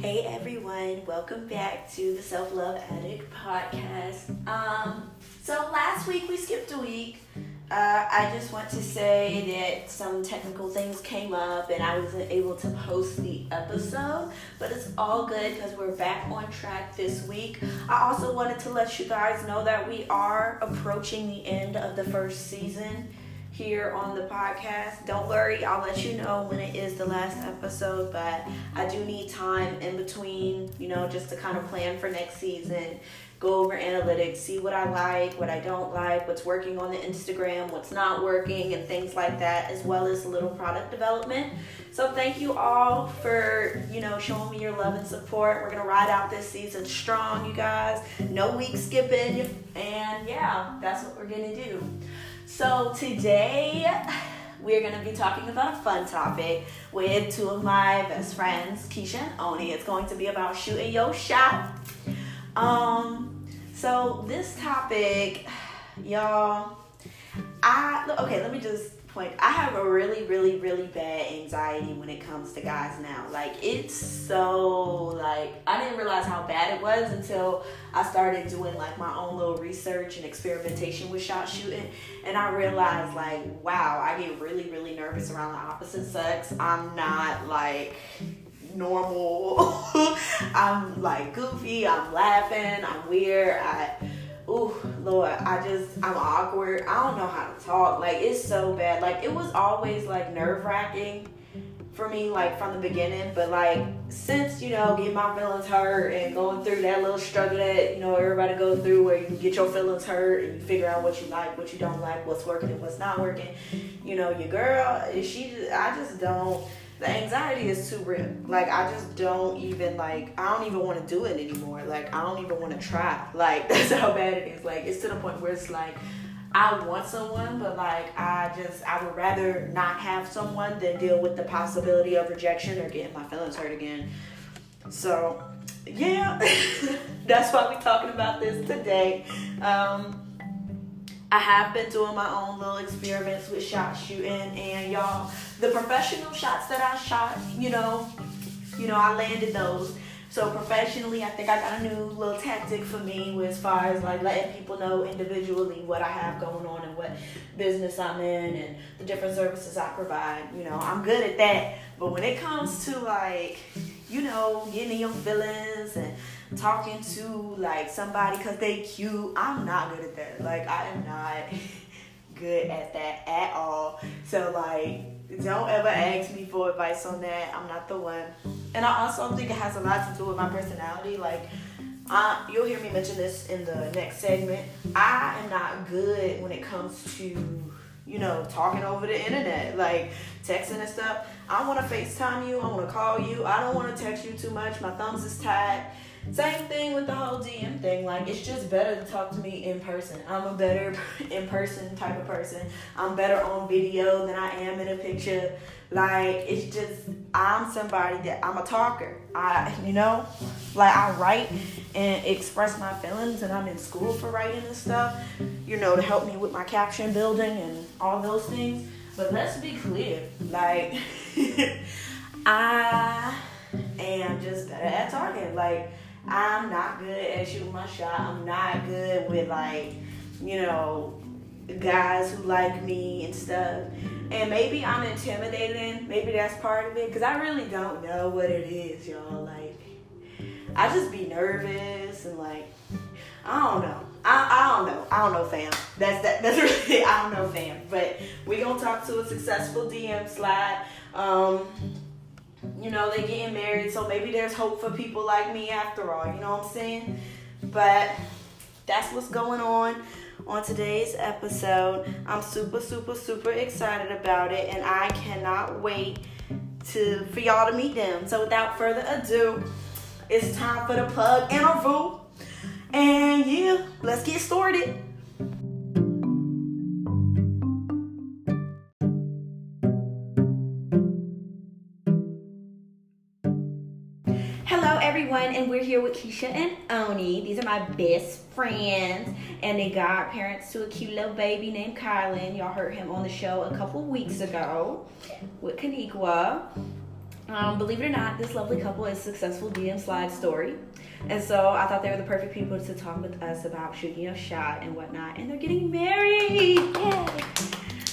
Hey everyone, welcome back to the Self Love Addict podcast. Um, so last week we skipped a week. Uh, I just want to say that some technical things came up and I wasn't able to post the episode, but it's all good because we're back on track this week. I also wanted to let you guys know that we are approaching the end of the first season here on the podcast. Don't worry, I'll let you know when it is the last episode, but I do need time in between, you know, just to kind of plan for next season, go over analytics, see what I like, what I don't like, what's working on the Instagram, what's not working, and things like that, as well as a little product development. So thank you all for, you know, showing me your love and support. We're gonna ride out this season strong, you guys. No week skipping, and yeah, that's what we're gonna do. So today we're gonna be talking about a fun topic with two of my best friends, Keisha and Oni. It's going to be about shooting your shot. Um, so this topic, y'all, I okay. Let me just point. I have a really, really, really bad anxiety when it comes to guys now. Like it's so like I didn't realize how bad it was until I started doing like my own little research and experimentation with shot shooting, and I realized like wow, I get really, really nervous around the opposite sex. I'm not like normal. I'm like goofy. I'm laughing. I'm weird. I ooh, Lord, I just, I'm awkward. I don't know how to talk. Like, it's so bad. Like, it was always like nerve wracking for me, like from the beginning. But like, since, you know, getting my feelings hurt and going through that little struggle that, you know, everybody goes through where you get your feelings hurt and you figure out what you like, what you don't like, what's working and what's not working. You know, your girl, she, I just don't the anxiety is too real. Like I just don't even like I don't even want to do it anymore. Like I don't even want to try. Like that's how bad it is. Like it's to the point where it's like I want someone, but like I just I would rather not have someone than deal with the possibility of rejection or getting my feelings hurt again. So yeah, that's why we're talking about this today. Um, I have been doing my own little experiments with shot shooting, and y'all, the professional shots that I shot, you know, you know, I landed those. So professionally, I think I got a new little tactic for me as far as like letting people know individually what I have going on and what business I'm in and the different services I provide. You know, I'm good at that. But when it comes to like, you know, getting in your feelings and talking to like somebody because they cute. I'm not good at that. Like I am not good at that at all. So like don't ever ask me for advice on that. I'm not the one. And I also think it has a lot to do with my personality. Like you'll hear me mention this in the next segment. I am not good when it comes to you know, talking over the internet, like texting and stuff. I want to FaceTime you. I want to call you. I don't want to text you too much. My thumbs is tied. Same thing with the whole DM thing. Like, it's just better to talk to me in person. I'm a better in person type of person. I'm better on video than I am in a picture. Like, it's just, I'm somebody that I'm a talker. I, you know, like I write and express my feelings, and I'm in school for writing and stuff, you know, to help me with my caption building and all those things. But let's be clear, like, I am just better at talking. Like, I'm not good at shooting my shot. I'm not good with like, you know, guys who like me and stuff. And maybe I'm intimidating. Maybe that's part of it. Cause I really don't know what it is, y'all. Like, I just be nervous and like, I don't know. I, I don't know. I don't know, fam. That's that. That's really I don't know, fam. But we gonna talk to a successful DM slide. Um, you know, they getting married, so maybe there's hope for people like me after all, you know what I'm saying? But that's what's going on on today's episode. I'm super, super, super excited about it, and I cannot wait to for y'all to meet them. So without further ado, it's time for the plug interview. And yeah, let's get started. Everyone, and we're here with Keisha and Oni. These are my best friends, and they godparents to a cute little baby named Kylan. Y'all heard him on the show a couple weeks ago with Kaniqua. Um, believe it or not, this lovely couple is successful DM slide story. And so I thought they were the perfect people to talk with us about shooting a shot and whatnot. And they're getting married. Yay!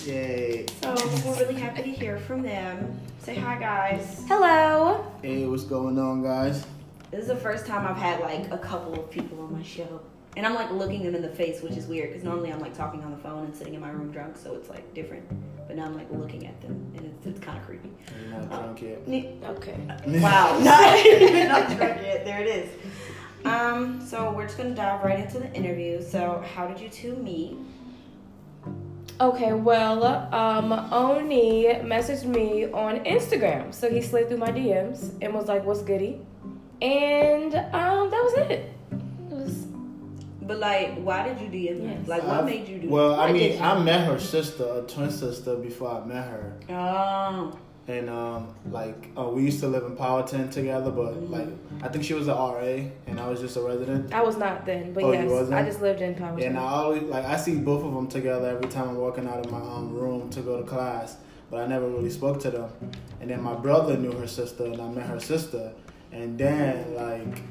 Yay. So we're really happy to hear from them. Say hi, guys. Hello. Hey, what's going on, guys? This is the first time I've had like a couple of people on my show. And I'm like looking them in the face, which is weird because normally I'm like talking on the phone and sitting in my room drunk, so it's like different. But now I'm like looking at them and it's, it's kind of creepy. You're not drunk yet. Ne- Okay. Wow, not not drunk yet. There it is. Um, so we're just gonna dive right into the interview. So, how did you two meet? Okay, well, um, Oni messaged me on Instagram. So he slid through my DMs and was like, what's goody? And um, that was it. It was, But like, why did you DM him? Yes. Like, what I've- made you do? Well, I mean. I met her sister, a twin sister, before I met her, Oh, and um, like, uh, we used to live in Powhatan together. But Mhm. like, I think she was an RA, and I was just a resident. I was not then, but Oh, you yes, wasn't? I just lived in Powhatan. And I always like I see both of them together every time I'm walking out of my um, room to go to class, but I never really spoke to them. And then my brother knew her sister, and I met her sister. And then like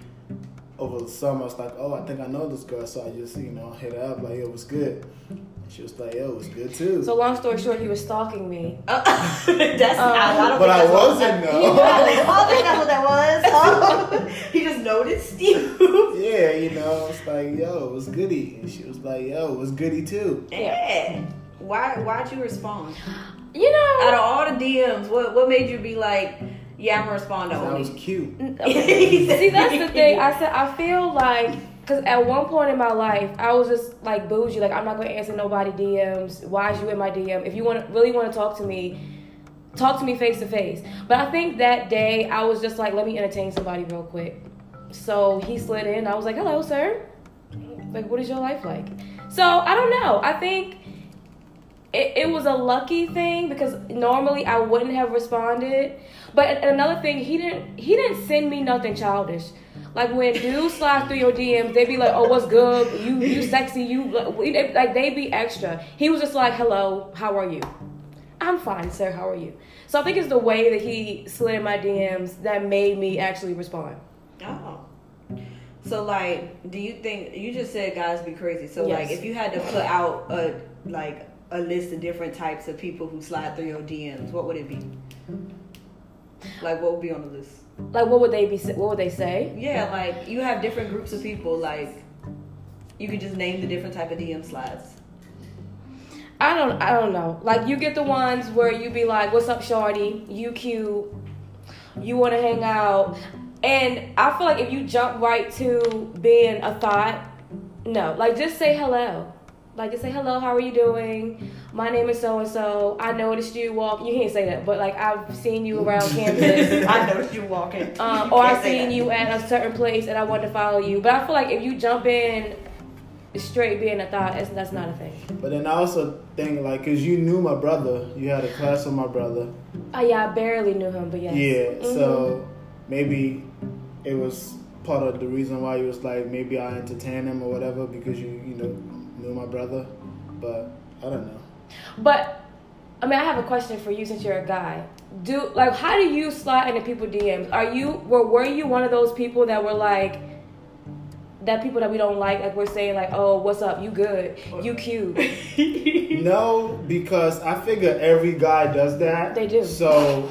over the summer, I was like, oh, I think I know this girl, so I just you know hit her up like, it was good. And she was like, yo, it was good too. so long story short, he was stalking me. that's Um, I, I don't but think I that's wasn't He though. was. I don't think that's what that was. Oh, he just noticed you. yeah, you know, it's like, yo, it was goody, and she was like, yo, it was goody too. Yeah. Why? Why'd you respond? You know, Out of all the DMs, what what made you be like, yeah, I'm gonna respond to That Oni? was cute. Okay. See, that's the thing. I said I feel like because at one point in my life, I was just like bougie. Like I'm not gonna answer nobody DMs. Why is you in my DM? If you want to really want to talk to me, talk to me face to face. But I think that day I was just like, let me entertain somebody real quick. So he slid in. I was like, hello, sir. Like, what is your life like? So I don't know. I think it, it was a lucky thing because normally I wouldn't have responded. But another thing, he didn't he didn't send me nothing childish. Like when dudes slide through your DMs, they be like, "Oh, what's good? You you sexy? You like they be extra." He was just like, "Hello, how are you?" I'm fine, sir. How are you? So I think it's the way that he slid in my DMs that made me actually respond. Oh. So like, do you think you just said guys be crazy? So Yes. like, if you had to put out a like a list of different types of people who slide through your DMs, what would it be? Like, what would be on the list? Like, what would they be? What would they say? Yeah, like you have different groups of people. Like, you could just name the different type of DM slides. I don't I don't know. Like you get the ones where you be like, "What's up, shorty? You cute. You want to hang out." And I feel like if you jump right to being a thought, no. Like just say hello. Like just say hello. How are you doing? My name is so and so. I noticed you walk. You can't say that, but like I've seen you around campus. I noticed you walking. Um, You or I've seen that. you at a certain place and I want to follow you. But I feel like if you jump in straight being a thought, that's, that's not a thing. But then I also think like, cause you knew my brother, you had a class with my brother. Oh yeah, I barely knew him, but yes. Yeah, Mhm. so maybe it was part of the reason why you was like maybe I entertain him or whatever because you you know knew my brother, but I don't know. But I mean, I have a question for you since you're a guy. Do like how do you slide into people DMs? Are you were were you one of those people that were like that people that we don't like? Like we're saying like, oh, what's up? You good? You cute? No, because I figure every guy does that. They do. So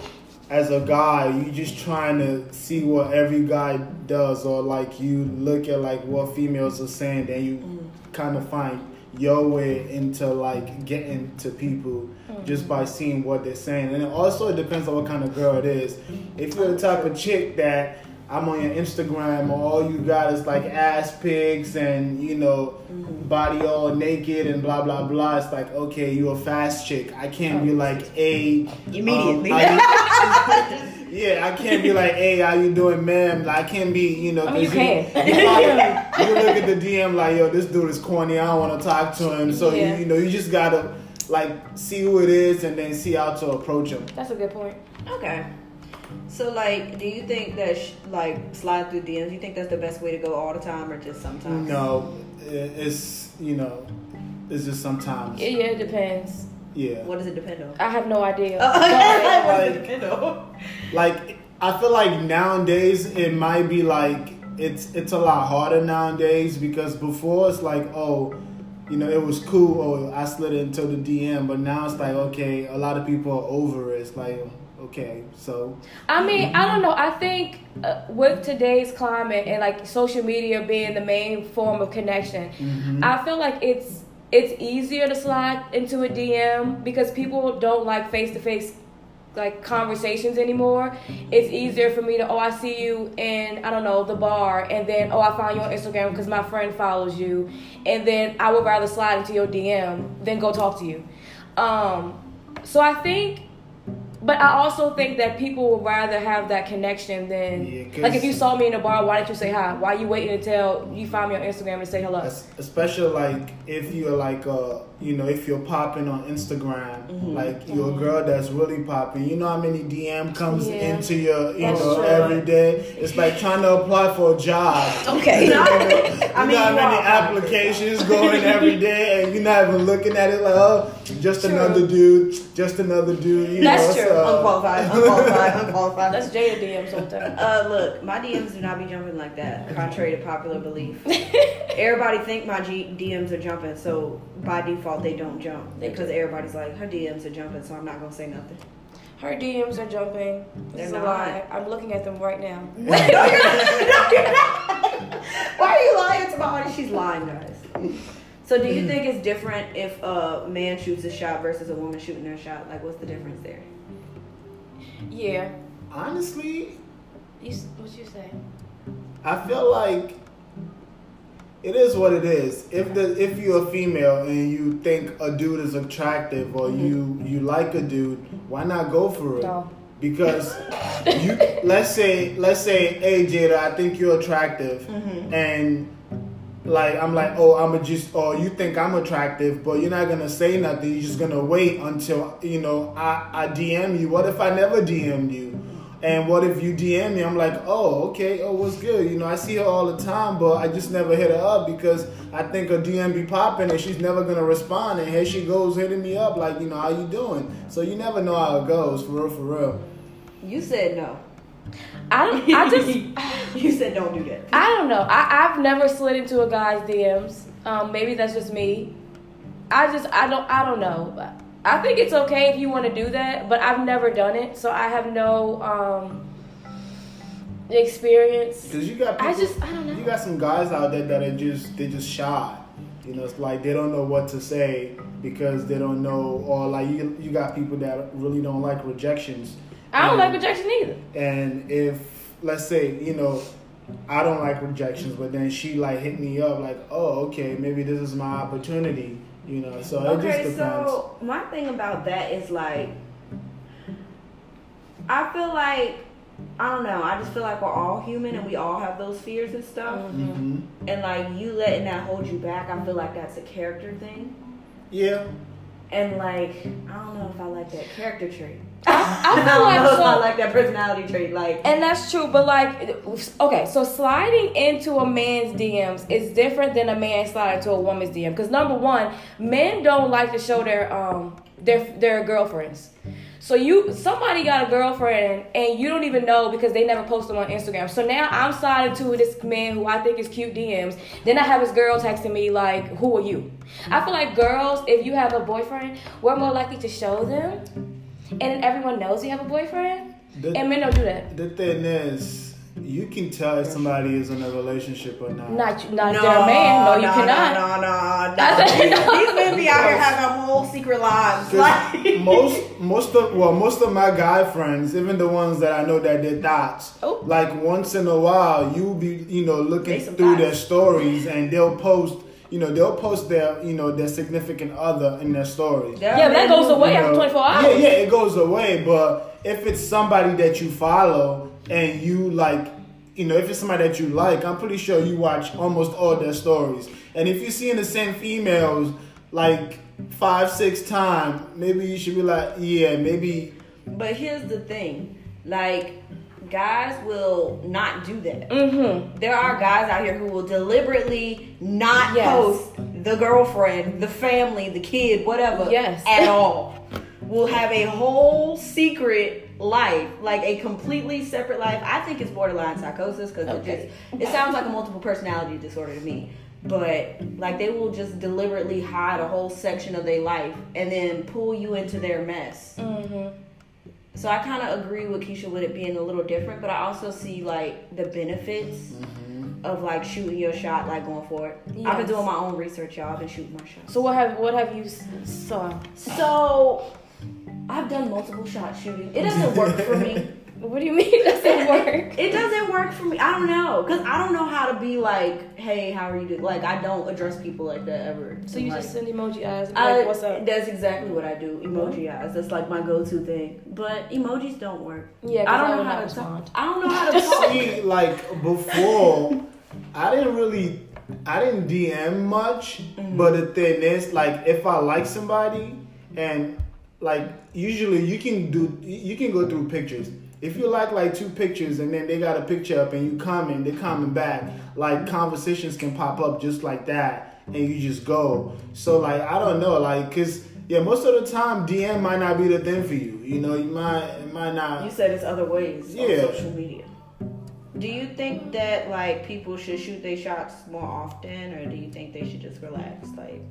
as a guy, you just trying to see what every guy does, or like you look at like what females are saying, then you kind of find your way into like getting to people just by seeing what they're saying. And it also depends on what kind of girl it is. If you're the type of chick that I'm on your Instagram, or all you got is like ass pics and you know body all naked and blah blah blah. It's like okay, you're a fast chick. I can't be like a Immediately. um, yeah, I can't be like, hey, how you doing, ma'am? Like, I can't be, you know, I mean, you 'cause can. You, probably- you look at the DM like, yo, this dude is corny. I don't want to talk to him. So Yeah. you, you know, you just gotta like see who it is and then see how to approach him. That's a good point. Okay. So like, do you think that sh- like slide through DMs? You think that's the best way to go all the time, or just sometimes? No, it's you know, it's just sometimes. Yeah, yeah, it depends. Yeah. What does it depend on? I have no idea. what does it Like- depend on? Like I feel like nowadays it might be like it's it's a lot harder nowadays because before it's like oh you know it was cool oh I slid into the DM but now it's like okay a lot of people are over it it's like okay so I mean, I don't know. I think uh, with today's climate and like social media being the main form of connection, mhm. I feel like it's it's easier to slide into a DM because people don't like face to face like conversations anymore. It's easier for me to oh I see you in I don't know the bar and then oh I found you on Instagram because my friend follows you and then I would rather slide into your DM than go talk to you. Um, so I think. But I also think that people would rather have that connection than Yeah, like if you saw me in a bar, why didn't you say hi? Why are you waiting until you find me on Instagram to say hello? Es- especially like if you're like uh you know if you're popping on Instagram Mhm. like you're a girl that's really popping you know how many DM comes Yeah. into your you That's know true. every day it's like trying to apply for a job Okay. you know, I you mean, know how many applications going every day and you're not even looking at it like oh just True. another dude just another dude you That's know true. so- unqualified, unqualified, unqualified. That's Jada DM sometimes. Uh, look, my DMs do not be jumping like that, contrary to popular belief. Everybody think my G- DMs are jumping, so by default they don't jump because everybody's like her DMs are jumping, so I'm not gonna say nothing. Her DMs are jumping. They're This not. lie. I'm looking at them right now. No, you're not. Why are you lying to my audience? She's lying, guys. So, do you think it's different if a man shoots a shot versus a woman shooting their shot? Like, what's the difference there? Yeah. honestly You, what you say? I feel like it is what it is. If the if you're a female and you think a dude is attractive or you you like a dude, why not go for it? No. Because you let's say let's say, hey Jada, I think you're attractive, Mm-hmm. and like I'm like, oh, I'm a just, or you think I'm attractive, but you're not gonna say nothing. You're just gonna wait until you know I I DM you. What if I never DM you? And what if you DM me? I'm like, oh, okay, oh, what's good? You know, I see her all the time, but I just never hit her up because I think her DM be popping and she's never gonna respond. And here she goes hitting me up, like, you know, how you doing? So you never know how it goes, for real, for real. You said no. I don't. I just. you said don't do that. I don't know. I, I've never slid into a guy's DMs. Um, maybe that's just me. I just I don't I don't know. I think it's okay if you want to do that, but I've never done it, so I have no um experience. Cause you got people, I just I don't know. you got some guys out there that are just they just shy. You know, it's like they don't know what to say because they don't know, or like you you got people that really don't like rejections. I don't And- like rejection either. And if let's say you know, I don't like rejections, but then she like hit me up like, oh okay, maybe this is my opportunity. You know, so it just Okay, depends. so my thing about that is like, I feel like, I don't know, I just feel like we're all human and we all have those fears and stuff. hmm And like, you letting that hold you back, I feel like that's a character thing. Yeah, And like, I don't know if I like that character trait. I, I I don't like know if so, I like that personality trait. Like, And that's true, but like, okay, so sliding into a man's DMs is different than a man sliding to a woman's DM. Because number one, men don't like to show their um their their girlfriends. So you somebody got a girlfriend and you don't even know because they never post them on Instagram. So now I'm sliding to this man who I think is cute DMs. Then I have this girl texting me like, "Who are you?" I feel like girls, if you have a boyfriend, we're more likely to show them, and then everyone knows you have a boyfriend. the, And men don't do that. the thing is, you can tell if somebody is in a relationship or not. Not not if they're man. No, you cannot. No, no, no, I said no. no. These men be out here having whole secret lives. 'Cause Like, most most of well most of my guy friends, even the ones that I know that they're dots, Oh. like once in a while you'll be you know looking They some through their stories and they'll post you know they'll post their you know their significant other in their stories. Yeah, that goes away You after 24 hours. Yeah, yeah, it goes away. But if it's somebody that you follow and you like, you know, if it's somebody that you like, I'm pretty sure you watch almost all their stories. And if you're seeing the same females like five, six times, maybe you should be like, yeah, maybe. But here's the thing, like guys will not do that. Mm-hmm. There are guys out here who will deliberately not Yes. post the girlfriend, the family, the kid, whatever, Yes. at all. will have a whole secret life, like a completely separate life. I think it's borderline psychosis because Okay. it just it sounds like a multiple personality disorder to me. But like they will just deliberately hide a whole section of their life and then pull you into their mess. hmm So I kind of agree with Keisha with it being a little different, but I also see like the benefits Mm-hmm. of like shooting your shot, like going for it. I've been doing my own research, y'all. I've been shooting my shot. So what have what have you s- saw? So I've done multiple shot shooting. It doesn't work for me. What do you mean it doesn't work? It doesn't work for me. I don't know, cause I don't know how to be like, hey, how are you doing? Like I don't address people like that ever. So you like, just send emoji eyes. Like, I, what's up? That's exactly what I do. Emoji eyes. That's like my go-to thing. But emojis don't work. Yeah, I don't know how not to talk. I don't know how to talk. See, like before, I didn't really, I didn't DM much. Mm-hmm. But the thing is, like, if I like somebody, and like usually you can do, you can go through pictures. If you like like two pictures and then they got a picture up and you comment, they comment back. Like conversations can pop up just like that, and you just go. So like I don't know, like, cause yeah, most of the time DM might not be the thing for you. You know, you might it might not. You said it's other ways Yeah. on social media. Do you think that like people should shoot their shots more often, or do you think they should just relax? Like,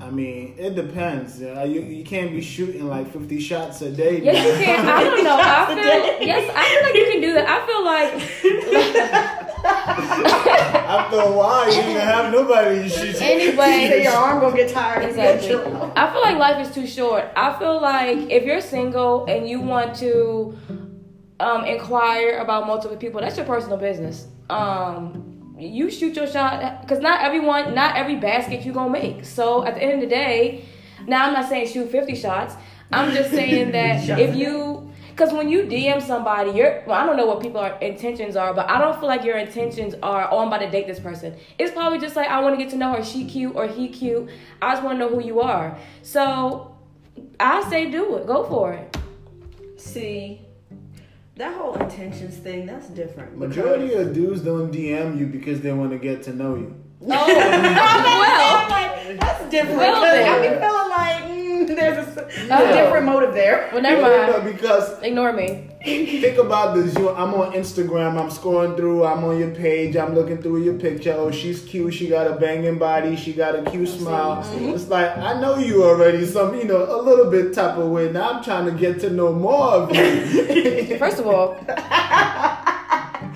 I mean, it depends. Yeah, you you can't be shooting like fifty shots a day. Yes, now. you can. I don't know. I feel yes. I feel like you can do that. I feel like After a while, you ain't gonna have nobody you shoot. anyway. your arm gonna get tired. Exactly. I feel like life is too short. I feel like if you're single and you want to um, inquire about multiple people, that's your personal business. Um, you shoot your shot because not everyone, not every basket you gonna make. So at the end of the day, now I'm not saying shoot 50 shots. I'm just saying that if you because when you DM somebody, you're well, I don't know what people's intentions are, but I don't feel like your intentions are, oh, I'm about to date this person. It's probably just like I want to get to know her. She cute or he cute. I just want to know who you are. So I say do it. Go for it. See, that whole intentions thing, that's different. Majority of dudes don't DM you because they want to get to know you. Oh, well, like, that's different. Well, 'cause I be then. feeling like mm, there's a, s- a Oh. different motive there. well, never No, mind. because Ignore me. think about this. You, I'm on Instagram. I'm scrolling through. I'm on your page. I'm looking through your picture. Oh, she's cute. She got a banging body. She got a cute smile. Mm-hmm. It's like I know you already. Some, you know, a little bit type of way. Now I'm trying to get to know more of you. First of all,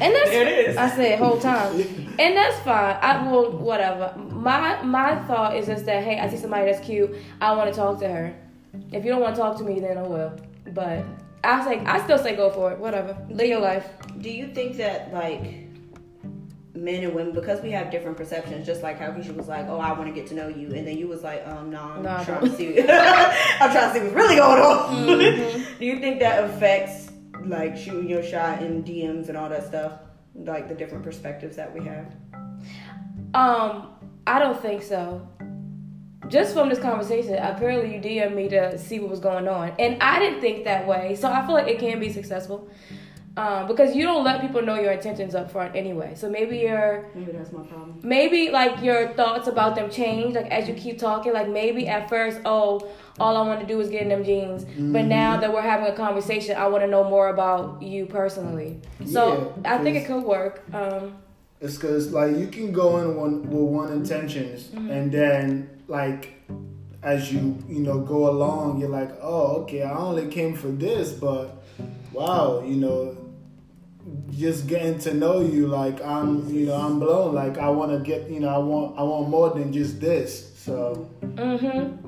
and that's There it is. I said whole time, and that's fine. I will whatever. My my thought is just that hey, I see somebody that's cute. I want to talk to her. If you don't want to talk to me, then I will. But I say I still say go for it. Whatever. Live your life. Do you think that like men and women, because we have different perceptions, just like how Keisha was like, "Oh, I want to get to know you," and then you was like, "Um, no, I'm Nah, trying to see. I'm trying to see what's really going on." Mm-hmm. Do you think that affects like shooting your shot in DMs and all that stuff, like the different perspectives that we have? Um, I don't think so. Just from this conversation, apparently you DM me to see what was going on, and I didn't think that way. So I feel like it can be successful. Um, because you don't let people know your intentions up front anyway. So maybe your Maybe that's my problem. maybe like your thoughts about them change like as you keep talking like maybe at first oh all i want to do is get in them jeans. But now that we're having a conversation i want to know more about you personally. So Yeah, i think it could work um It's because like you can go in one with one intentions, and then like as you you know go along, you're like, oh okay, I only came for this, but wow, you know, just getting to know you, like I'm you know I'm blown. Like I want to get you know I want I want more than just this. So mm-hmm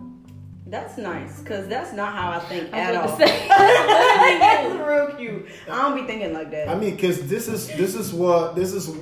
That's nice, cause that's not how I think I at all. about to say. that's real cute. I don't be thinking like that. I mean, because this is this is what this is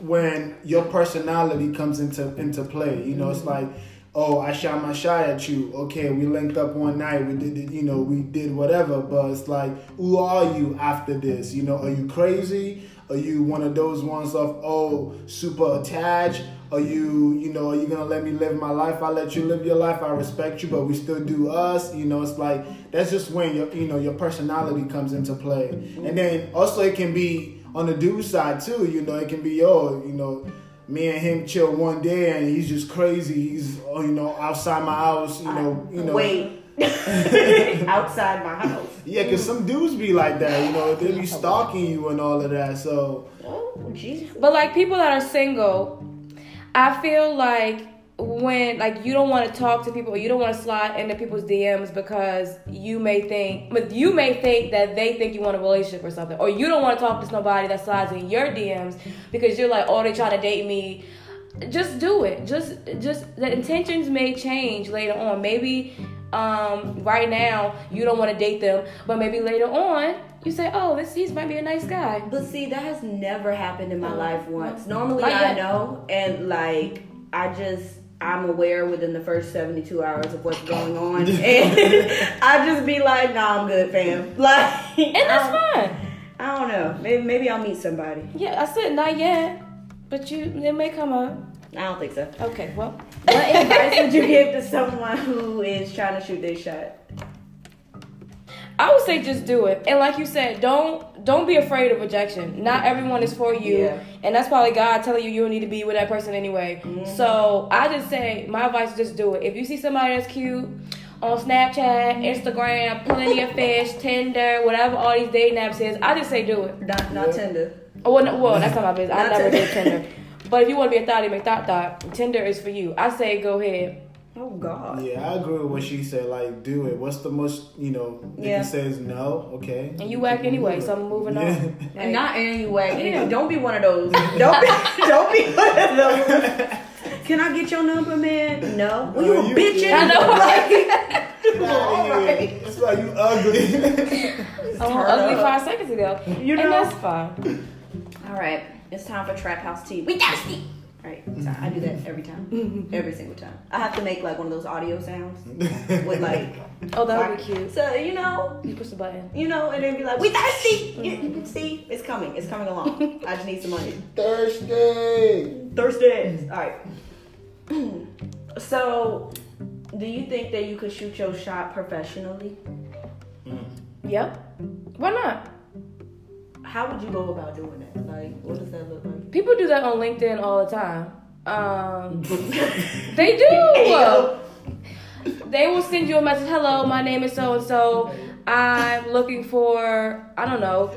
when your personality comes into into play. You know, it's like, oh, I shot my shot at you. Okay, we linked up one night. We did, it, you know, we did whatever. But it's like, who are you after this? You know, are you crazy? Are you one of those ones of oh, super attached? Are you, you know, are you gonna let me live my life? I let you live your life. I respect you, but we still do us. You know, it's like that's just when your, you know, your personality comes into play. And then also it can be on the dude side too. You know, it can be yo, you know, me and him chill one day and he's just crazy. He's oh, you know outside my house. You know, you know. Wait, outside my house. Yeah, because some dudes be like that, you know, they be stalking you and all of that. So, Oh, Jesus. But like people that are single, I feel like when like you don't want to talk to people, you don't want to slide into people's DMs because you may think, but you may think that they think you want a relationship or something, or you don't want to talk to somebody that slides in your DMs because you're like, oh, they trying to date me. Just do it. Just, just the intentions may change later on. Maybe um, right now you don't want to date them, but maybe later on you say, oh, this he might be a nice guy. But see, that has never happened in my life once. Normally, Not I know, and like I just I'm aware within the first 72 hours of what's going on, and I just be like, Nah, I'm good, fam. Like, And that's I fine. I don't know. Maybe maybe I'll meet somebody. Yeah, I said not yet, but you it may come up. I don't think so. Okay, well, What advice would you give to someone who is trying to shoot their shot? I would say just do it. And like you said, don't don't be afraid of rejection. Not everyone is for you, Yeah. and that's probably God telling you you don't need to be with that person anyway. Mm-hmm. So I just say my advice is just do it. If you see somebody that's cute on Snapchat, Instagram, Plenty of Fish, Tinder, whatever all these dating apps is, I just say do it. Not not Yeah. Tinder. Oh, well, no, well that's not my business. I Not never Tinder. did Tinder. But if you want to be a thotty, make thought thought. Tinder is for you. I say go ahead. Oh God. yeah, I agree with what she said. Like, do it. What's the most, you know, if Yeah. he says no, okay. And you whack anyway, so I'm moving Yeah. on. And not anyway. Yeah. Don't be one of those. Don't be, don't be one of those. Can I get your number, man? No. Well, you a you- bitch yeah. I know, anyway. Get outta here. It's like you ugly. I'm Turn ugly five seconds ago. You And know? that's fine. All right. It's time for Trap House Tea. We got thirsty. Right. So I do that every time. Mm-hmm. Every single time. I have to make like one of those audio sounds with like. Oh, that would be cute. So you know, You push the button. you know, and then be like, "We thirsty." You, you can see it's coming. It's coming along. I just need some money. Thursday. Thursdays. All right. so, do you think that you could shoot your shot professionally? Mm. Yep. Why not? How would you go about doing that? Like, what does that look like? People do that on LinkedIn all the time. Um, they do. They will send you a message. Hello, my name is so and so. I'm looking for I don't know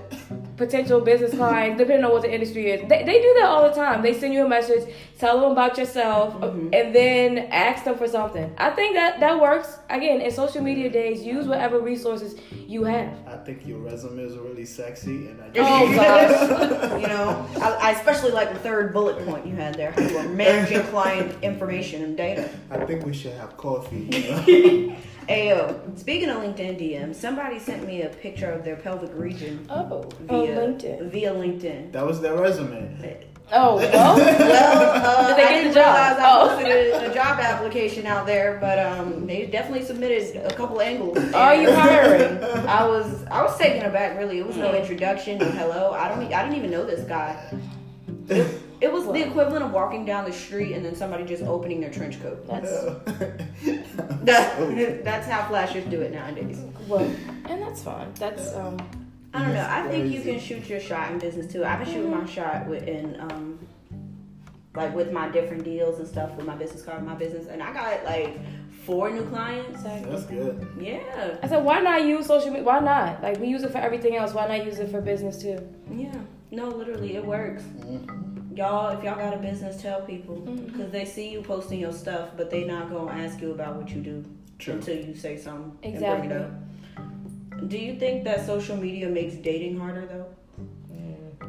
potential business clients, depending on what the industry is. They, they do that all the time. They send you a message, tell them about yourself, Mhm. and then ask them for something. I think that that works. Again, in social media days, use whatever resources you have. I think your resume is really sexy, and I Oh gosh. You know, I, I especially like the third bullet point you had there. How you are managing client information and data. I think we should have coffee. You know? Ayo, speaking of LinkedIn DM, somebody sent me a picture of their pelvic region Oh, via on LinkedIn. Via LinkedIn. that was their resume. Oh, well. Well, uh, Did they I get didn't the job? realize I Oh. posted a, a job application out there, but um, they definitely submitted a couple angles. Are you hiring? I was I was taken aback. Really, it was no introduction, no hello. I don't. e- I didn't even know this guy. It, it was the equivalent of walking down the street and then somebody just opening their trench coat. That's That, that's how flashers do it nowadays. well, and that's fine. That's um. I don't know. I think you can shoot your shot in business too. I've been shooting my shot with in um like with my different deals and stuff with my business card, my business, and I got like four new clients. That's good. Yeah, I said, why not use social media? Why not? Like we use it for everything else. Why not use it for business too? yeah. No, literally, it works. Mhm. Y'all, if y'all got a business, tell people Mhm. because they see you posting your stuff, but they not gonna ask you about what you do True. until you say something and Exactly. bring it up. Do you think that social media makes dating harder though?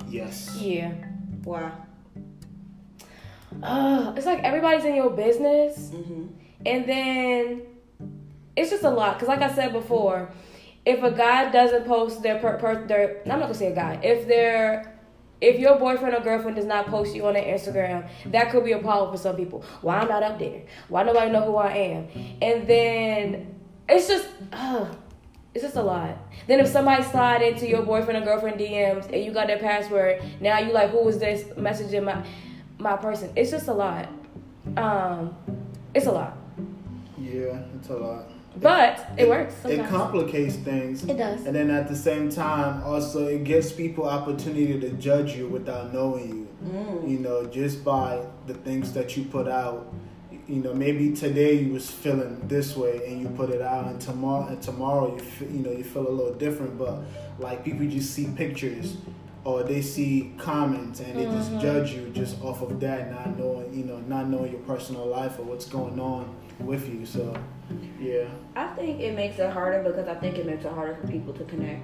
Yes. Yeah. Why? Uh, it's like everybody's in your business, Mm-hmm. and then it's just a lot. Cause like I said before, if a guy doesn't post their per, per their, I'm not gonna say a guy. If they're if your boyfriend or girlfriend does not post you on their Instagram, that could be a problem for some people. Why I'm not up there? Why nobody know who I am? And then it's just, uh, it's just a lot. Then if somebody slide into your boyfriend or girlfriend DMs and you got their password, now you like, who is this messaging my my person? It's just a lot. Um, it's a lot, Yeah, it's a lot. But it, works. It complicates things. It does. And then at the same time, also it gives people opportunity to judge you without knowing you. Mm. You know, just by the things that you put out. you know maybe today you was feeling this way and you put it out and tomorrow and tomorrow you feel, you know you feel a little different but like people just see pictures or they see comments and they just judge you just off of that not knowing you know not knowing your personal life or what's going on with you so yeah I think it makes it harder because I think it makes it harder for people to connect,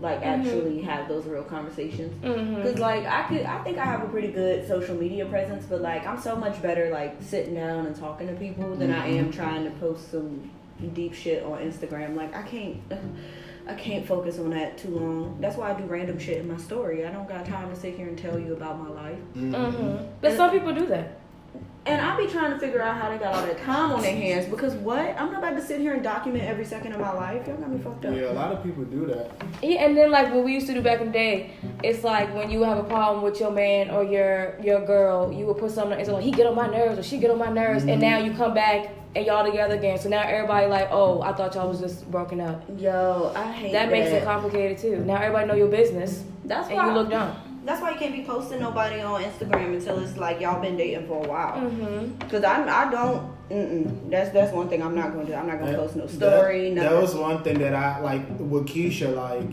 like actually have those real conversations. Mhm. Cause like I could, I think I have a pretty good social media presence, but like I'm so much better like sitting down and talking to people than I am trying to post some deep shit on Instagram. Like I can't, I can't focus on that too long. That's why I do random shit in my story. I don't got time to sit here and tell you about my life. Mhm. But some people do that. And I be trying to figure out how they got all that time on their hands because what? I'm not about to sit here and document every second of my life. Y'all got me fucked up. yeah a lot of people do that Yeah, and then like what we used to do back in the day, it's like when you have a problem with your man or your your girl, you would put something. It's like he get on my nerves or she get on my nerves, and mm-hmm. now you come back and y'all together again. So now everybody like, oh, I thought y'all was just broken up. Yo, I hate That That makes it complicated too. Now everybody know your business, That's and why you look dumb. That's why you can't be posting nobody on Instagram until it's like y'all been dating for a while. Mm-hmm. Cause I I don't. Mm-mm. That's that's one thing I'm not gonna do. I'm not gonna post no story. That, that was one thing that I like with Keisha. Like,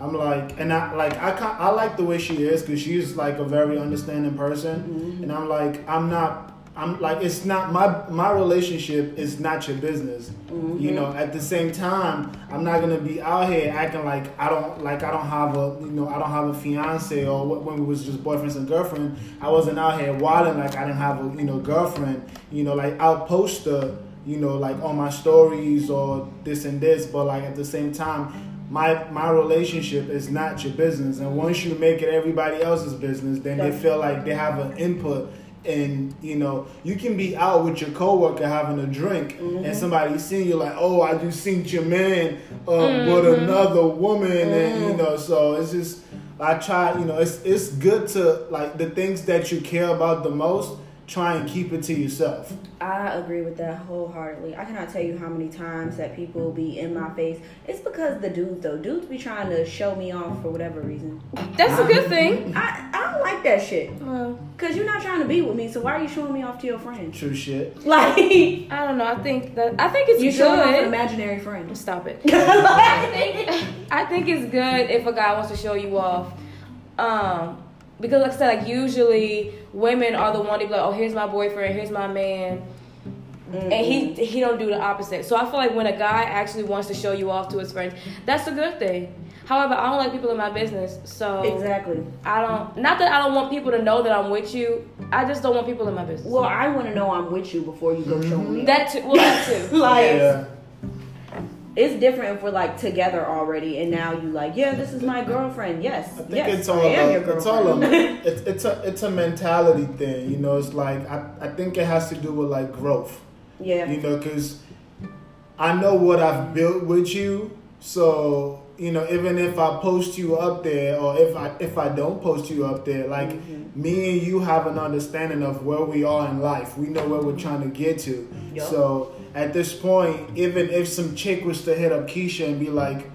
I'm like, and I like I I like the way she is because she's like a very understanding person, Mm-hmm. and I'm like I'm not. I'm like it's not my my relationship is not your business. Mm-hmm. You know, at the same time, I'm not gonna be out here acting like I don't like I don't have a you know I don't have a fiance or when we was just boyfriends and girlfriend. I wasn't out here wilding like I didn't have a you know girlfriend. You know, like I'll post the you know like on my stories or this and this, but like at the same time. My, my relationship is not your business, and once you make it everybody else's business, then they feel like they have an input and you know you can be out with your coworker having a drink mm-hmm. and somebody seeing you like oh i just seen your man uh, with mm-hmm. another woman and you mm-hmm. know so it's just i try you know it's it's good to like the things that you care about the most try and keep it to yourself I agree with that wholeheartedly. I cannot tell you how many times that people be in my face. It's because the dudes though. Dudes be trying to show me off for whatever reason. That's a good thing. I I don't like that shit. Well, Cause you're not trying to be with me, so why are you showing me off to your friends? true shit Like I don't know. I think that I think it's you showing off an good. imaginary friend. Stop it. I think I think it's good if a guy wants to show you off. Um, because like I said, like usually women are the one to be like, oh, here's my boyfriend, here's my man, and he mm-hmm. he don't do the opposite. So I feel like when a guy actually wants to show you off to his friends, that's a good thing. However, I don't like people in my business, so Exactly. I don't. Not that I don't want people to know that I'm with you. I just don't want people in my business. Well, I want to know I'm with you before you go showing me. that too. Well, that too. like yeah it's different if we're like together already, and now you like, yeah, this is my girlfriend. Yes, I think yes, it's all I am a, your it's all a, it's it's a it's a mentality thing you know it's like I, I think it has to do with like growth yeah. you know because i know what i've built with you so you know even if i post you up there or if i if i don't post you up there like mm-hmm. me and you have an understanding of where we are in life we know where we're trying to get to Yup. so at this point even if some chick was to hit up keisha and be like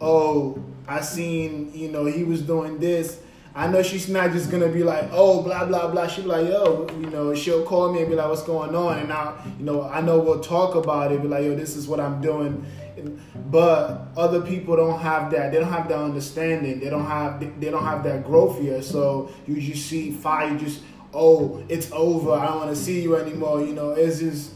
oh i seen you know he was doing this I know she's not just gonna be like, oh, blah blah blah. She'll be like, yo, you know, she'll call me and be like, what's going on? And now, you know, I know we'll talk about it. Be like, yo, this is what I'm doing. But other people don't have that. They don't have that understanding. They don't have. They don't have that growth yet. So you just see fire. Just oh, it's over. I don't want to see you anymore. You know, it's just.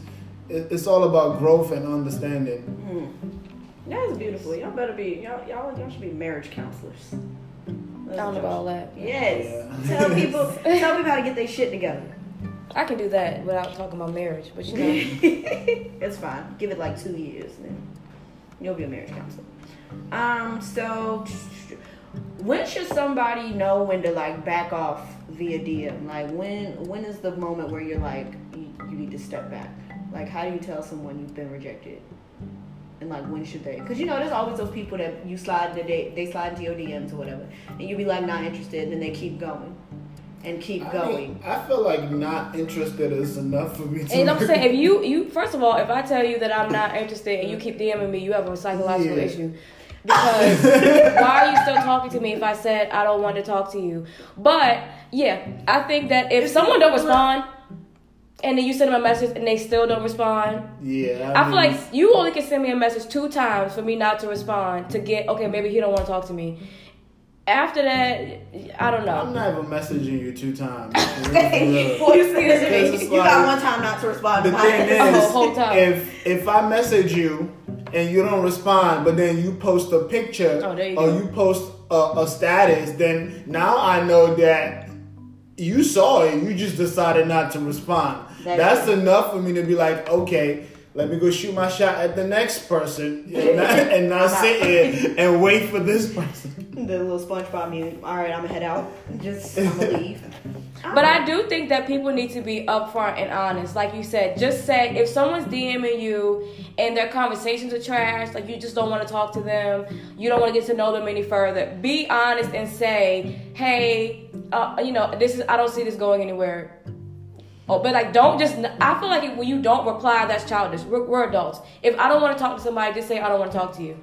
it- It's all about growth and understanding. Mm-hmm. That's beautiful. Y'all better be y'all y'all y'all should be marriage counselors. I don't know about all that. Yes. Yeah. Tell people tell people how to get their shit together. I can do that without talking about marriage, but you know. it's fine. Give it like two years, then you'll be a marriage counselor. Um. So, when should somebody know when to like back off via DM? Like when when is the moment where you're like you, you need to step back? Like how do you tell someone you've been rejected? And like when should they? Because you know there's always those people that you slide the they they slide into your DMs or whatever, and you be like not interested, and then they keep going, and keep I, going. mean, I feel like not interested is enough for me to. And I'm saying, if you you first of all, if I tell you that I'm not interested and you keep DMing me, you have a psychological Yeah. issue. Because why are you still talking to me if I said I don't want to talk to you? But yeah, I think that if It's someone don't respond, and then you send them a message and they still don't respond. Yeah, I, feel mean, like you only can send me a message two times for me not to respond to get okay. Maybe he don't want to talk to me. After that, I don't know. I'm not even messaging you two times. Well, excuse me. Because it's You got one time not to respond the thing is, whole time. if if I message you and you don't respond, but then you post a picture Oh, you or go. you post a, a status, then now I know that you saw it. You just decided not to respond. That's That's enough for me to be like, okay. Let me go shoot my shot at the next person and not, and not sit here and wait for this person. the little SpongeBob meme. All right, I'm gonna head out. Just I'm gonna leave. But I do think that people need to be upfront and honest. Like you said, just say if someone's DMing you and their conversations are trash, like you just don't want to talk to them, you don't want to get to know them any further. Be honest and say, hey, uh, you know, this is I don't see this going anywhere. Oh, but like, don't just. I feel like when you don't reply, that's childish. We're, we're adults. If I don't want to talk to somebody, just say I don't want to talk to you.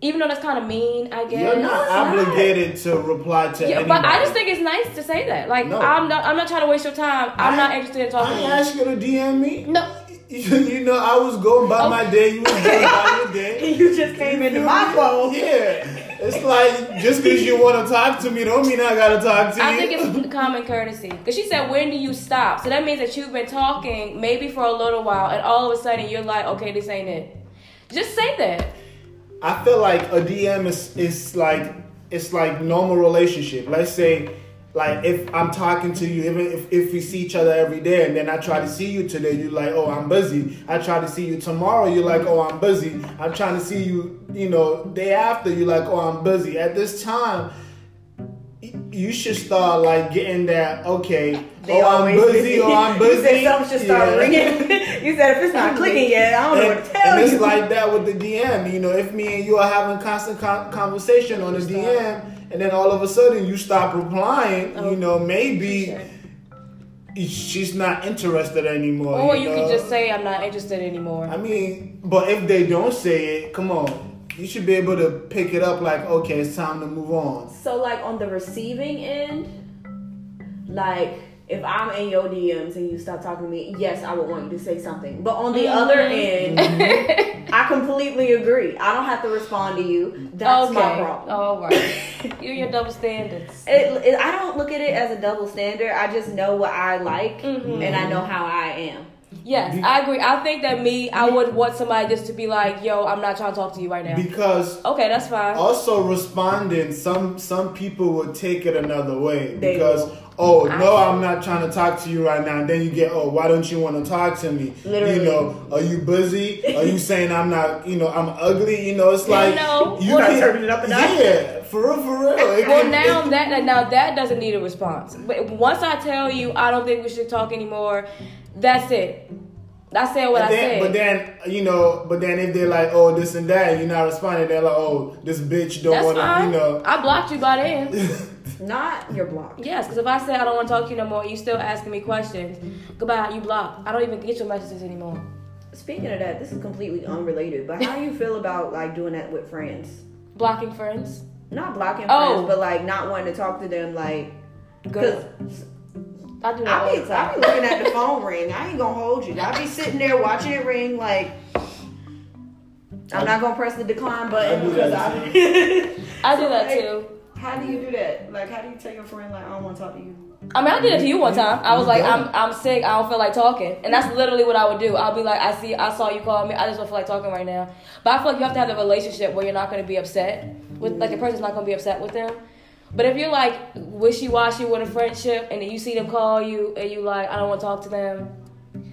Even though that's kind of mean, I guess. You're not obligated to reply to Yeah, anybody. but I just think it's nice to say that. Like, No. I'm not. I'm not trying to waste your time. I'm I- not interested in talking I to ain't you. asked you to DM me. No. You, you know, I was going by my day. You was going by your day. you just came into my phone. Yeah, it's like just because you want to talk to me, don't mean I gotta talk to you. I think it's common courtesy. Because she said, when do you stop? So that means that you've been talking maybe for a little while, and all of a sudden you're like, okay, this ain't it. Just say that. I feel like a DM is is like it's like normal relationship. Let's say. Like if I'm talking to you, even if, if we see each other every day, and then I try to see you today, you're like, oh, I'm busy. I try to see you tomorrow, you're like, oh, I'm busy. I'm trying to see you, you know, day after, you're like, oh, I'm busy. At this time, you should start like getting that. Okay, They oh, I'm busy. Oh, I'm busy. You said something should start Yeah. ringing. you said if it's not clicking yet, I don't know And, what to tell and you. it's like that with the DM. You know, if me and you are having constant con- conversation on the DM, and then all of a sudden you stop replying, Oh, you know, maybe Sure. she's not interested anymore. Or you know? could just say, I'm not interested anymore. I mean, but if they don't say it, come on. You should be able to pick it up like, okay, it's time to move on. So like on the receiving end, like if I'm in your DMs and you stop talking to me, yes, I would want you to say something. But on the Mm-hmm. other end, I completely agree. I don't have to respond to you. That's okay. my problem. All right. You're your double standards. It, it, I don't look at it as a double standard. I just know what I like Mhm. and I know how I am. Yes, I agree. I think that me, I would want somebody just to be like, yo, I'm not trying to talk to you right now. Because Okay, that's fine. also responding, some some people would take it another way They because will. oh I- no, I'm not trying to talk to you right now. And then you get oh why don't you want to talk to me? Literally. You know, are you busy? Are you saying I'm not? You know, I'm ugly. You know, it's like No. you Well, not turning it up a notch. Yeah, for real, for real. It Well, can- now it- that now that doesn't need a response. But once I tell you I don't think we should talk anymore, that's it. I said what But I then, said. but then you know, but then if they're like, oh, this and that, you're not responding. They're like, oh, this bitch don't want to, you know. I blocked you by then. Not your block. yes, because if I say I don't want to talk to you no more, you still asking me questions. Goodbye, you blocked. I don't even get your messages anymore. Speaking of that, this is completely unrelated, but how you feel about like doing that with friends? Blocking friends. Not blocking Oh. friends, but like not wanting to talk to them like Good. Cause I do that I be, the I be looking at the phone ring. I ain't gonna hold you. I be sitting there watching it ring like I'm not gonna press the decline I button do because that I. I do that Like, too. How do you do that? Like, how do you tell your friend like I don't want to talk to you? I mean, I did it to you one time. I was like. I'm, I'm sick. I don't feel like talking, and that's literally what I would do. I'll be like, I see, I saw you call me. I just don't feel like talking right now. But I feel like you have to have a relationship where you're not going to be upset with, like, the person's not going to be upset with them. But if you're like wishy washy with a friendship, and then you see them call you, and you like, I don't want to talk to them,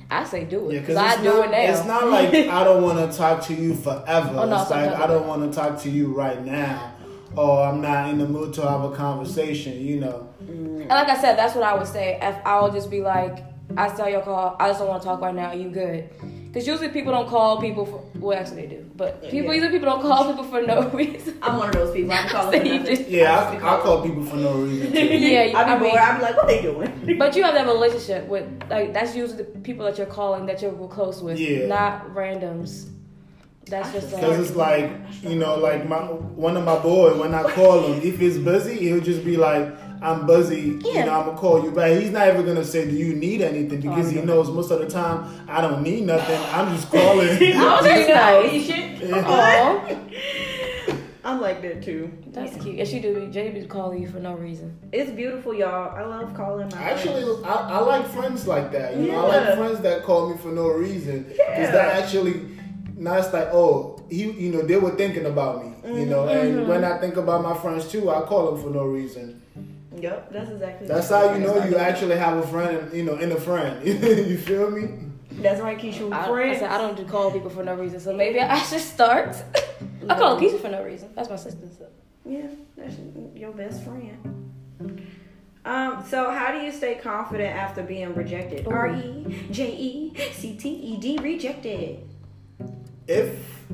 I say do it Yeah, because I do not- it now. it's not like I don't want to talk to you forever. Oh, no, it's like I don't want to talk to you right now, or I'm not in the mood to have a conversation. You know, And like I said, that's what I would say. If I would just be like, I saw your call. I just don't want to talk right now. You good? Because usually people don't call people for. Well, actually they do, but people Yeah. usually people don't call people for no reason. I'm one of those people. I'm calling So for you nothing. just- yeah, I just be I, I call people for no reason. Too. Yeah, you- I be I mean- bored. I be like, what they doing? But you have that relationship with like that's usually the people that you're calling that you're close with, Yeah. not randoms. That's just Because it's like, you know, like my one of my boys, when I call him, if he's busy, he'll just be like, I'm busy. You know, I'm gonna call you back. He's not ever gonna say, "Do you need anything?" Oh, because Oh, he no. knows most of the time I don't need nothing. I'm just calling. Oh, that's nice. Yeah. Aw, I'm like that too. that's cute. Yes, you do. Jay be calling you for no reason. It's beautiful, y'all. I love calling my Actually. I, I like friends like that. You know, I like friends that call me for no reason. Because Yeah. that actually, now it's like, oh, he, you know, they were thinking about me. You mm-hmm. know, and mm-hmm. when I think about my friends too, I call them for no reason. Yep, that's exactly. That's how you know you actually have a friend, you know, in a friend. you feel me? That's right, Keisha. With I, I said I don't do call people for no reason, so maybe I should start. I call Keisha for no reason. That's my sister. So. Yeah, that's your best friend. Um, so how do you stay confident after being rejected? R E J E C T E D rejected. If,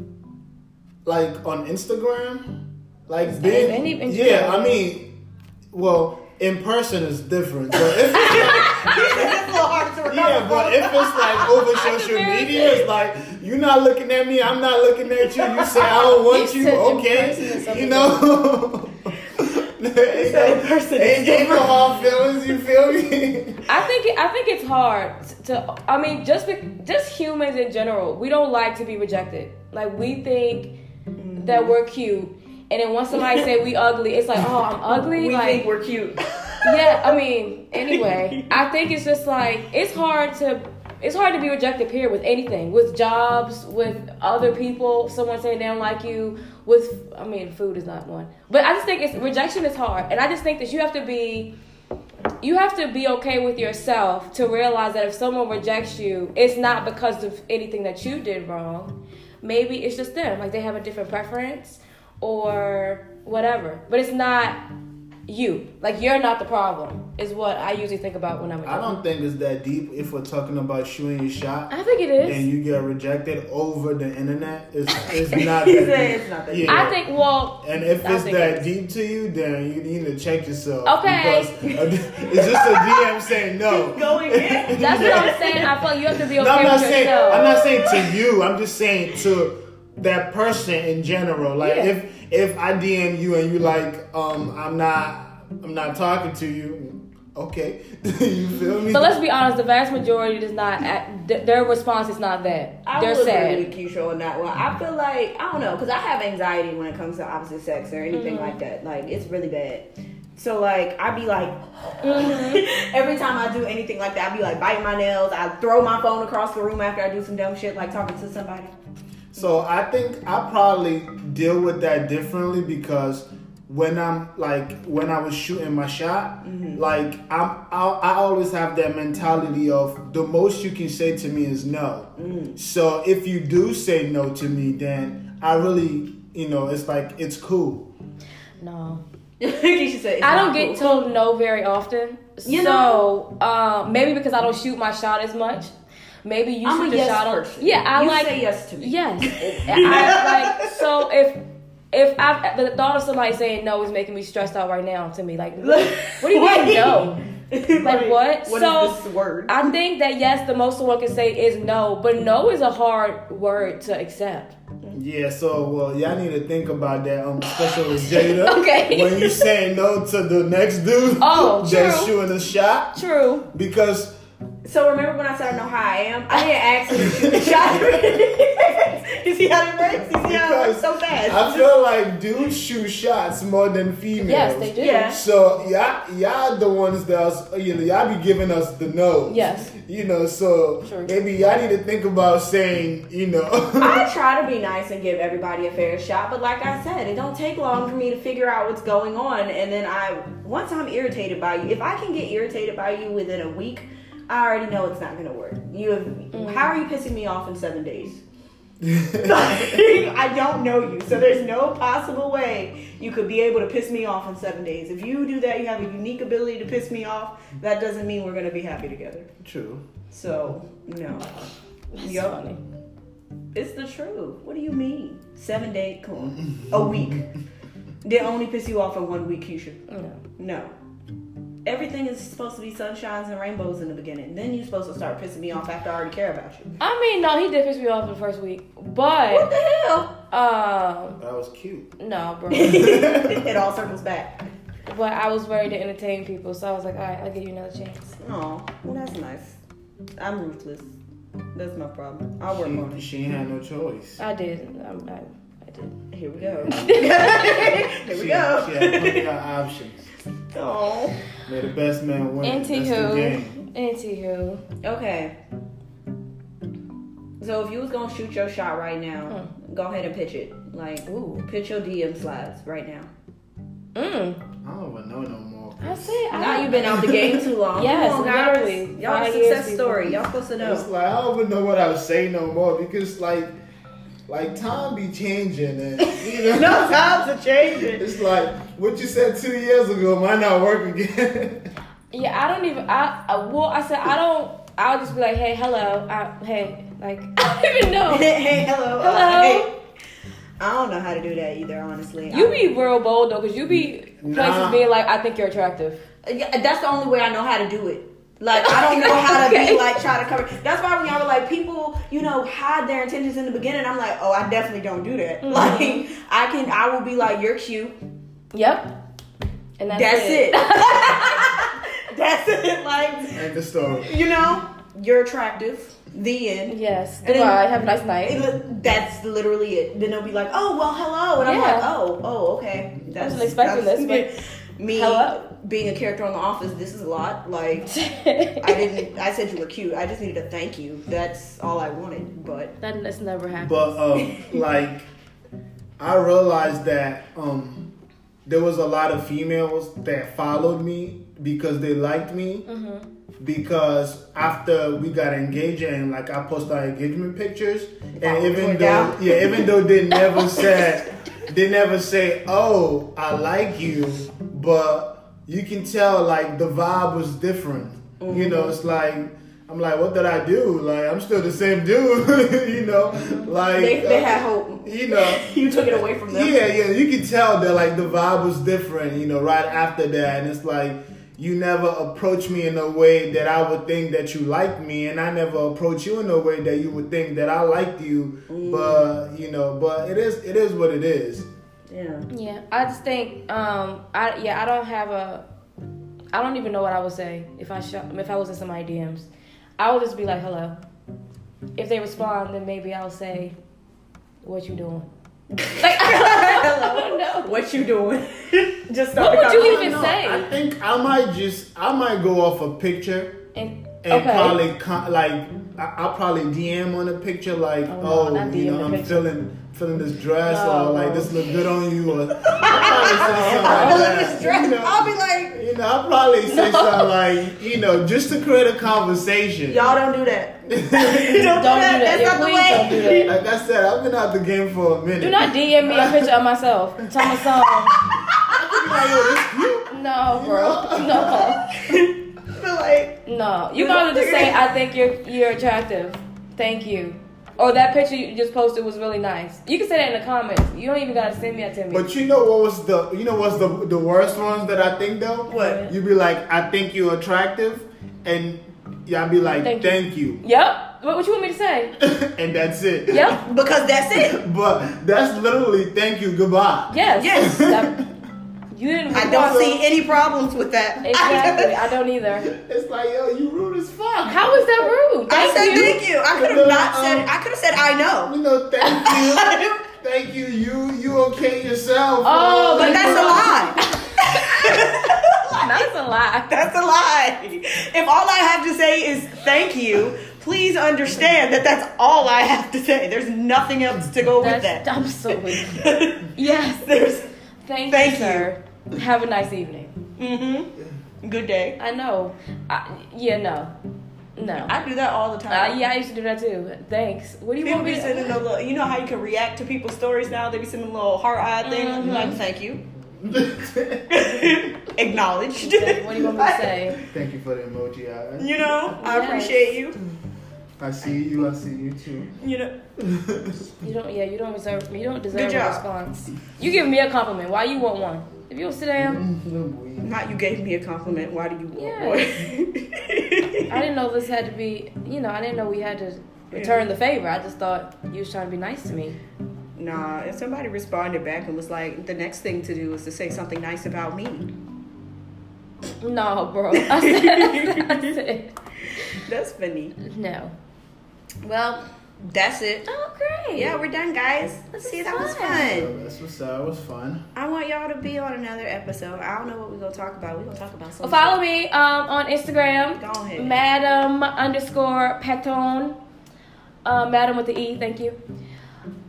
like, on Instagram, like, Same. being, Any- any- yeah, I mean, well, in person is different. But if it's like, It's a little hard to recover Yeah, but if it's like over social media, it's like you're not looking at me, I'm not looking at you. You say I don't want You you, said in person is okay? You know. ain't in no, person is ain't, ain't no hard feelings. You feel me? I think it, I think it's hard to. I mean, just be, just humans in general, we don't like to be rejected. Like we think that mm-hmm. we're cute, and then once somebody say we ugly, it's like, oh, I'm ugly. we like, think we're cute. yeah. I mean, anyway, I think it's just like it's hard to. It's hard to be rejected, here with anything. With jobs, with other people, someone saying they don't like you. With, I mean, food is not one. But I just think it's rejection is hard. And I just think that you have to be you have to be okay with yourself to realize that if someone rejects you, it's not because of anything that you did wrong. Maybe it's just them, like they have a different preference or whatever. But it's not you. Like you're not the problem. Is what I usually think about when I'm. I don't think it's that deep. If we're talking about shooting your shot I think it is. and you get rejected over the internet, it's, it's not that deep. it's not that Yeah. I think. Well, And if I it's that it deep to you, then you need to check yourself. Okay. Because uh, it's just a DM saying no. Going in. that's what I'm saying. I feel like you have to be okay No, I'm not with saying yourself. I'm not saying to you. I'm just saying to that person in general. Like Yeah. if if I DM you and you like, um, I'm not I'm not talking to you. Okay, you feel me? But let's be honest, the vast majority does not. Act, th- their response is not that. I They're will sad. agree with Keisha on that one. I feel like I don't know because I have anxiety when it comes to opposite sex or anything Mm-hmm. like that. Like it's really bad. So like I'd be like Mm-hmm. every time I do anything like that, I'd be like biting my nails. I throw my phone across the room after I do some dumb shit like talking to somebody. So I think I probably deal with that differently because when I'm like when I was shooting my shot, like I'm I, I always have that mentality of the most you can say to me is no. So if you do say no to me, then I really you know it's like it's cool. No. Keisha said, I don't not get cool. told no very often. You so uh, maybe because I don't shoot my shot as much. Maybe you I'm shoot a the yes shot on. person. Yeah, I you like. say yes to me. Yes. I, like so if. If I the thought of somebody saying no is making me stressed out right now to me, like what, what do you mean no? like what? What So, is this word? I think that yes, the most someone can say is no, but no is a hard word to accept. Yeah, so well, y'all need to think about that, um, especially Jada. Okay. When you say no to the next dude Oh, that's true. shooting a shot, True. because So remember when I said I know how I am? I didn't ask him to shoot the shot. you see how it works? You see how it works so fast? I feel like dudes shoot shots more than females. Yes, they do. Yeah. So y'all, y'all the ones that's you know y'all be giving us the no. Yes. You know, so True. maybe y'all need to think about saying, you know. I try to be nice and give everybody a fair shot, but like I said, it don't take long for me to figure out what's going on. And then I, once I'm irritated by you, if I can get irritated by you within a week, I already know it's not gonna work. You have, mm. how are you pissing me off in seven days? I don't know you, so there's no possible way you could be able to piss me off in seven days. If you do that, you have a unique ability to piss me off. That doesn't mean we're gonna be happy together. True. So no. That's Yup. funny. It's the truth. What do you mean? Seven day, come on, a week. They only piss you off in one week, Keisha. No. No. Everything is supposed to be sunshines and rainbows in the beginning. Then you're supposed to start pissing me off after I already care about you. I mean, no, he did piss me off in the first week, but What the hell? um, That was cute. no, bro. it all circles back. but I was ready to entertain people, so I was like, all right, I'll give you another chance. Oh, well, that's nice. I'm ruthless. That's my problem. I'll work on She, it. she ain't had no choice. I did. I'm, I, I. Here we go. Here we go. She had plenty of options. Oh. May the best man win. That's the Anywho, game. anywho, Okay. So if you was gonna shoot your shot right now, go ahead and pitch it. Like, ooh, pitch your DM slides right now. mm. I don't even know no more. I say, I Now you've been out the game too long. Yes, Come on, guys. literally. Y'all a Five years success story. Y'all supposed to know. It's like I don't even know what I would say no more because like, like time be changing and you know. no times are changing. It's like what you said two years ago might not work again. Yeah, I don't even. I, I well, I said I don't. I'll just be like, hey, hello, I, hey, like I don't even know. hey, hello. uh, Hello. hey. I don't know how to do that either, honestly. You be real bold though, cause you be places Nah. being like, I think you're attractive. Yeah, that's the only way I know how to do it. Like I don't know how to Okay. be like try to cover. That's why when y'all were like people, you know, hide their intentions in the beginning. I'm like, oh, I definitely don't do that. Mhm. Like I can, I will be like, you're cute. Yep. And that's, That's it. it. that's it. Like and the story. you know, you're attractive. The end. yes. And then- Goodbye. Have a nice night. It- That's literally it. Then they'll be like, "Oh, well, hello," and I'm like, "Oh, oh, okay." That's, wasn't expecting that's- this, me Hello? being a character on The Office. This is a lot. Like, I didn't. I said you were cute. I just needed a thank you. That's all I wanted. But that, that's never happened. But um, like, I realized that um, there was a lot of females that followed me because they liked me. Mm-hmm. Because after we got engaged and like I posted our engagement pictures, and Oh, even though down. yeah, even though they never said they never say, "Oh, I like you," but you can tell like the vibe was different. You know, it's like I'm like, what did I do? Like I'm still the same dude. you know, like they, they uh, had hope. You know, You took it away from them. yeah, yeah, you can tell that like the vibe was different, you know, right after that. And it's like you never approach me in a way that I would think that you like me, and I never approach you in a way that you would think that I liked you. But you know, but it is it is what it is. Yeah. Yeah, I just think, um, I yeah, I don't have a, I don't even know what I would say if I sh- if I was in somebody's DMs. I would just be like, hello. If they respond, then maybe I'll say, what you doing? Like, I don't. What you doing? just What would you even No, say? I think I might just I might go off a picture And, and okay. probably con- like I- I'll probably DM on the picture like Oh, oh, no, not you know the I'm picture. feeling feeling this dress No, or oh, like this look good on you or I'll something like feel that. like it's stressed. You know? I'll be like, You know, I'll probably say No. something like, you know, just to create a conversation. y'all don't do that. don't do Don't do that. That's Yeah, not the way. don't do that. like I said, I've been out the game for a minute. Do not DM me a picture of myself. Tell me something. Like, yo, this cute. No, bro. No. I feel like No. You might as well just say, I think you're you're attractive. Thank you. Or that picture you just posted was really nice. You can say that in the comments. You don't even gotta send me that to me. But you know what was the you know what's the the worst ones that I think though? What? You be like, I think you're attractive, and y'all be like, Thank you. thank you, Yep. What, what you want me to say? and that's it. Yep. because that's it. But that's literally thank you, goodbye. Yes. Yes. That- you didn't. I don't see any problems with that. Exactly. I don't either. It's like, yo, you rude as fuck. How is that rude? I said you. thank you. I could have No, not said. um, I could have said I know. You know, thank you, thank you. You you okay yourself? Oh, But You that's a lie. That's a lie. That's a lie. If all I have to say is thank you, please understand that that's all I have to say. There's nothing else to go with That's, that. I'm so weak. Yes. There's. Thank, Thank you, sir. Have a nice evening. Mm-hmm. Good day. I know. I, yeah, no. No. I do that all the Uh, time. yeah, I used to do that too. Thanks. What do you People want me be to sending a little. You know how you can react to people's stories now? They be sending a little heart eye thing. Mhm. Like thank you. Acknowledged. What do you want me to say? Thank you for the emoji eyes. You know, I Yes. appreciate you. I see you. I see you too. You know, You don't. Yeah, you don't deserve. You don't deserve Good a response. You give me a compliment. Why you want one? If you don't sit down, mm, not you gave me a compliment. Why do you want Yeah. one? I didn't know this had to be. You know, I didn't know we had to return the favor. I just thought you was trying to be nice to me. Nah, if somebody responded back and was like, the next thing to do is to say something nice about me. No, bro. I said, I said That's funny. no. Well, that's it. Oh, great. Yeah, we're done, guys. Let's see. That was fun. fun. So that's what's up. It was fun. I want y'all to be on another episode. I don't know what we're gonna talk about. We're gonna talk about Well, something. follow me um, on Instagram. Go ahead. Madam underscore Petone. Um, Madam with the E, thank you.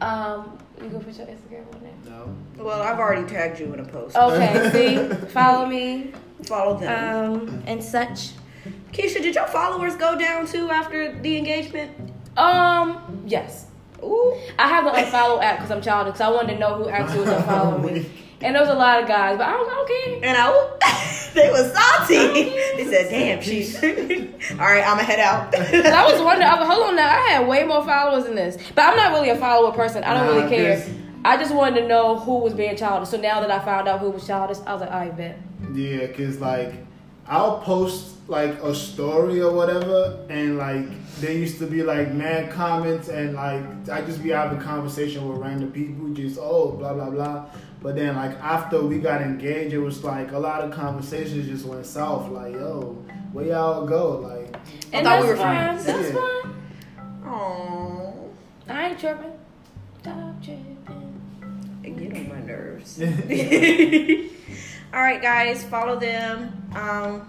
Um, you go put your Instagram on there. No. Well, I've already tagged you in a post. Okay, see? Follow me. Follow them. Um, and such. Keisha, did your followers go down too after the engagement? Um, yes. Ooh. I have the unfollow app because I'm childish. Because I wanted to know who actually was unfollowing me. And there was a lot of guys, but I don't, I don't care. And I, they was salty. They said, "Damn, she's all right. I'ma head out." 'Cause I was wondering, I was, hold on now, I had way more followers than this. But I'm not really a follower person. I don't Nah, really care. 'cause- I just wanted to know who was being childish. So now that I found out who was childish, I was like, I bet. Yeah, cause like I'll post like a story or whatever, and like there used to be like mad comments, and like I just be having conversation with random people, just oh blah blah blah. But then like after we got engaged, it was like a lot of conversations just went south. Like yo, where y'all go? Like And thought we were fine. friends. That's Yeah. fine. Oh, I ain't tripping. Stop tripping. get on my nerves. All right, guys, follow them. Um,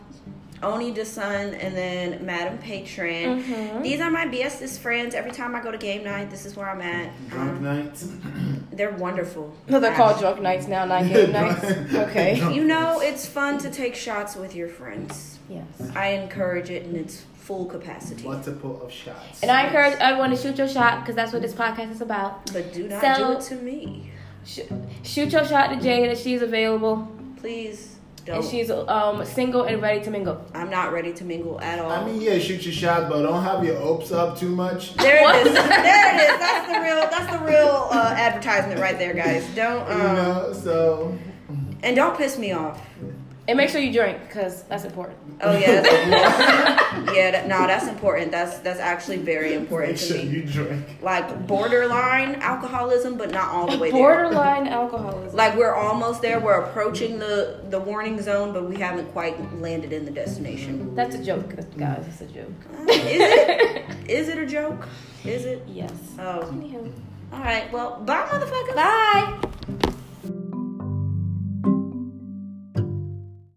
Oni the Sun and then Madam Patron. Mhm. These are my bestest friends. Every time I go to game night, this is where I'm at. drunk Um, nights. they're wonderful. No, they're called drunk nights now, not game nights. Okay. You know, it's fun to take shots with your friends. Yes. I encourage it in its full capacity. multiple of shots. And I encourage everyone to shoot your shot because that's what this podcast is about. But do not So- do it to me. Sh- shoot your shot to Jada. She's available. Please And she's um, single and ready to mingle. I'm not ready to mingle at all. I mean, yeah, shoot your shot, but don't have your hopes up too much. there it is. There it is. That's the real. That's the real uh, advertisement right there, guys. Don't You um, know, so and don't piss me off. And make sure you drink because that's important. Oh yeah, yeah. That, no, that's important. That's that's actually very important make to sure me. you drink. Like borderline alcoholism, but not all the way there. Borderline alcoholism. Like we're almost there. We're approaching the the warning zone, but we haven't quite landed in the destination. That's a joke, guys. It's a joke. Uh, is it? Is it a joke? Is it? Yes. Oh, Anywho. all right. Well, bye, motherfucker. Bye.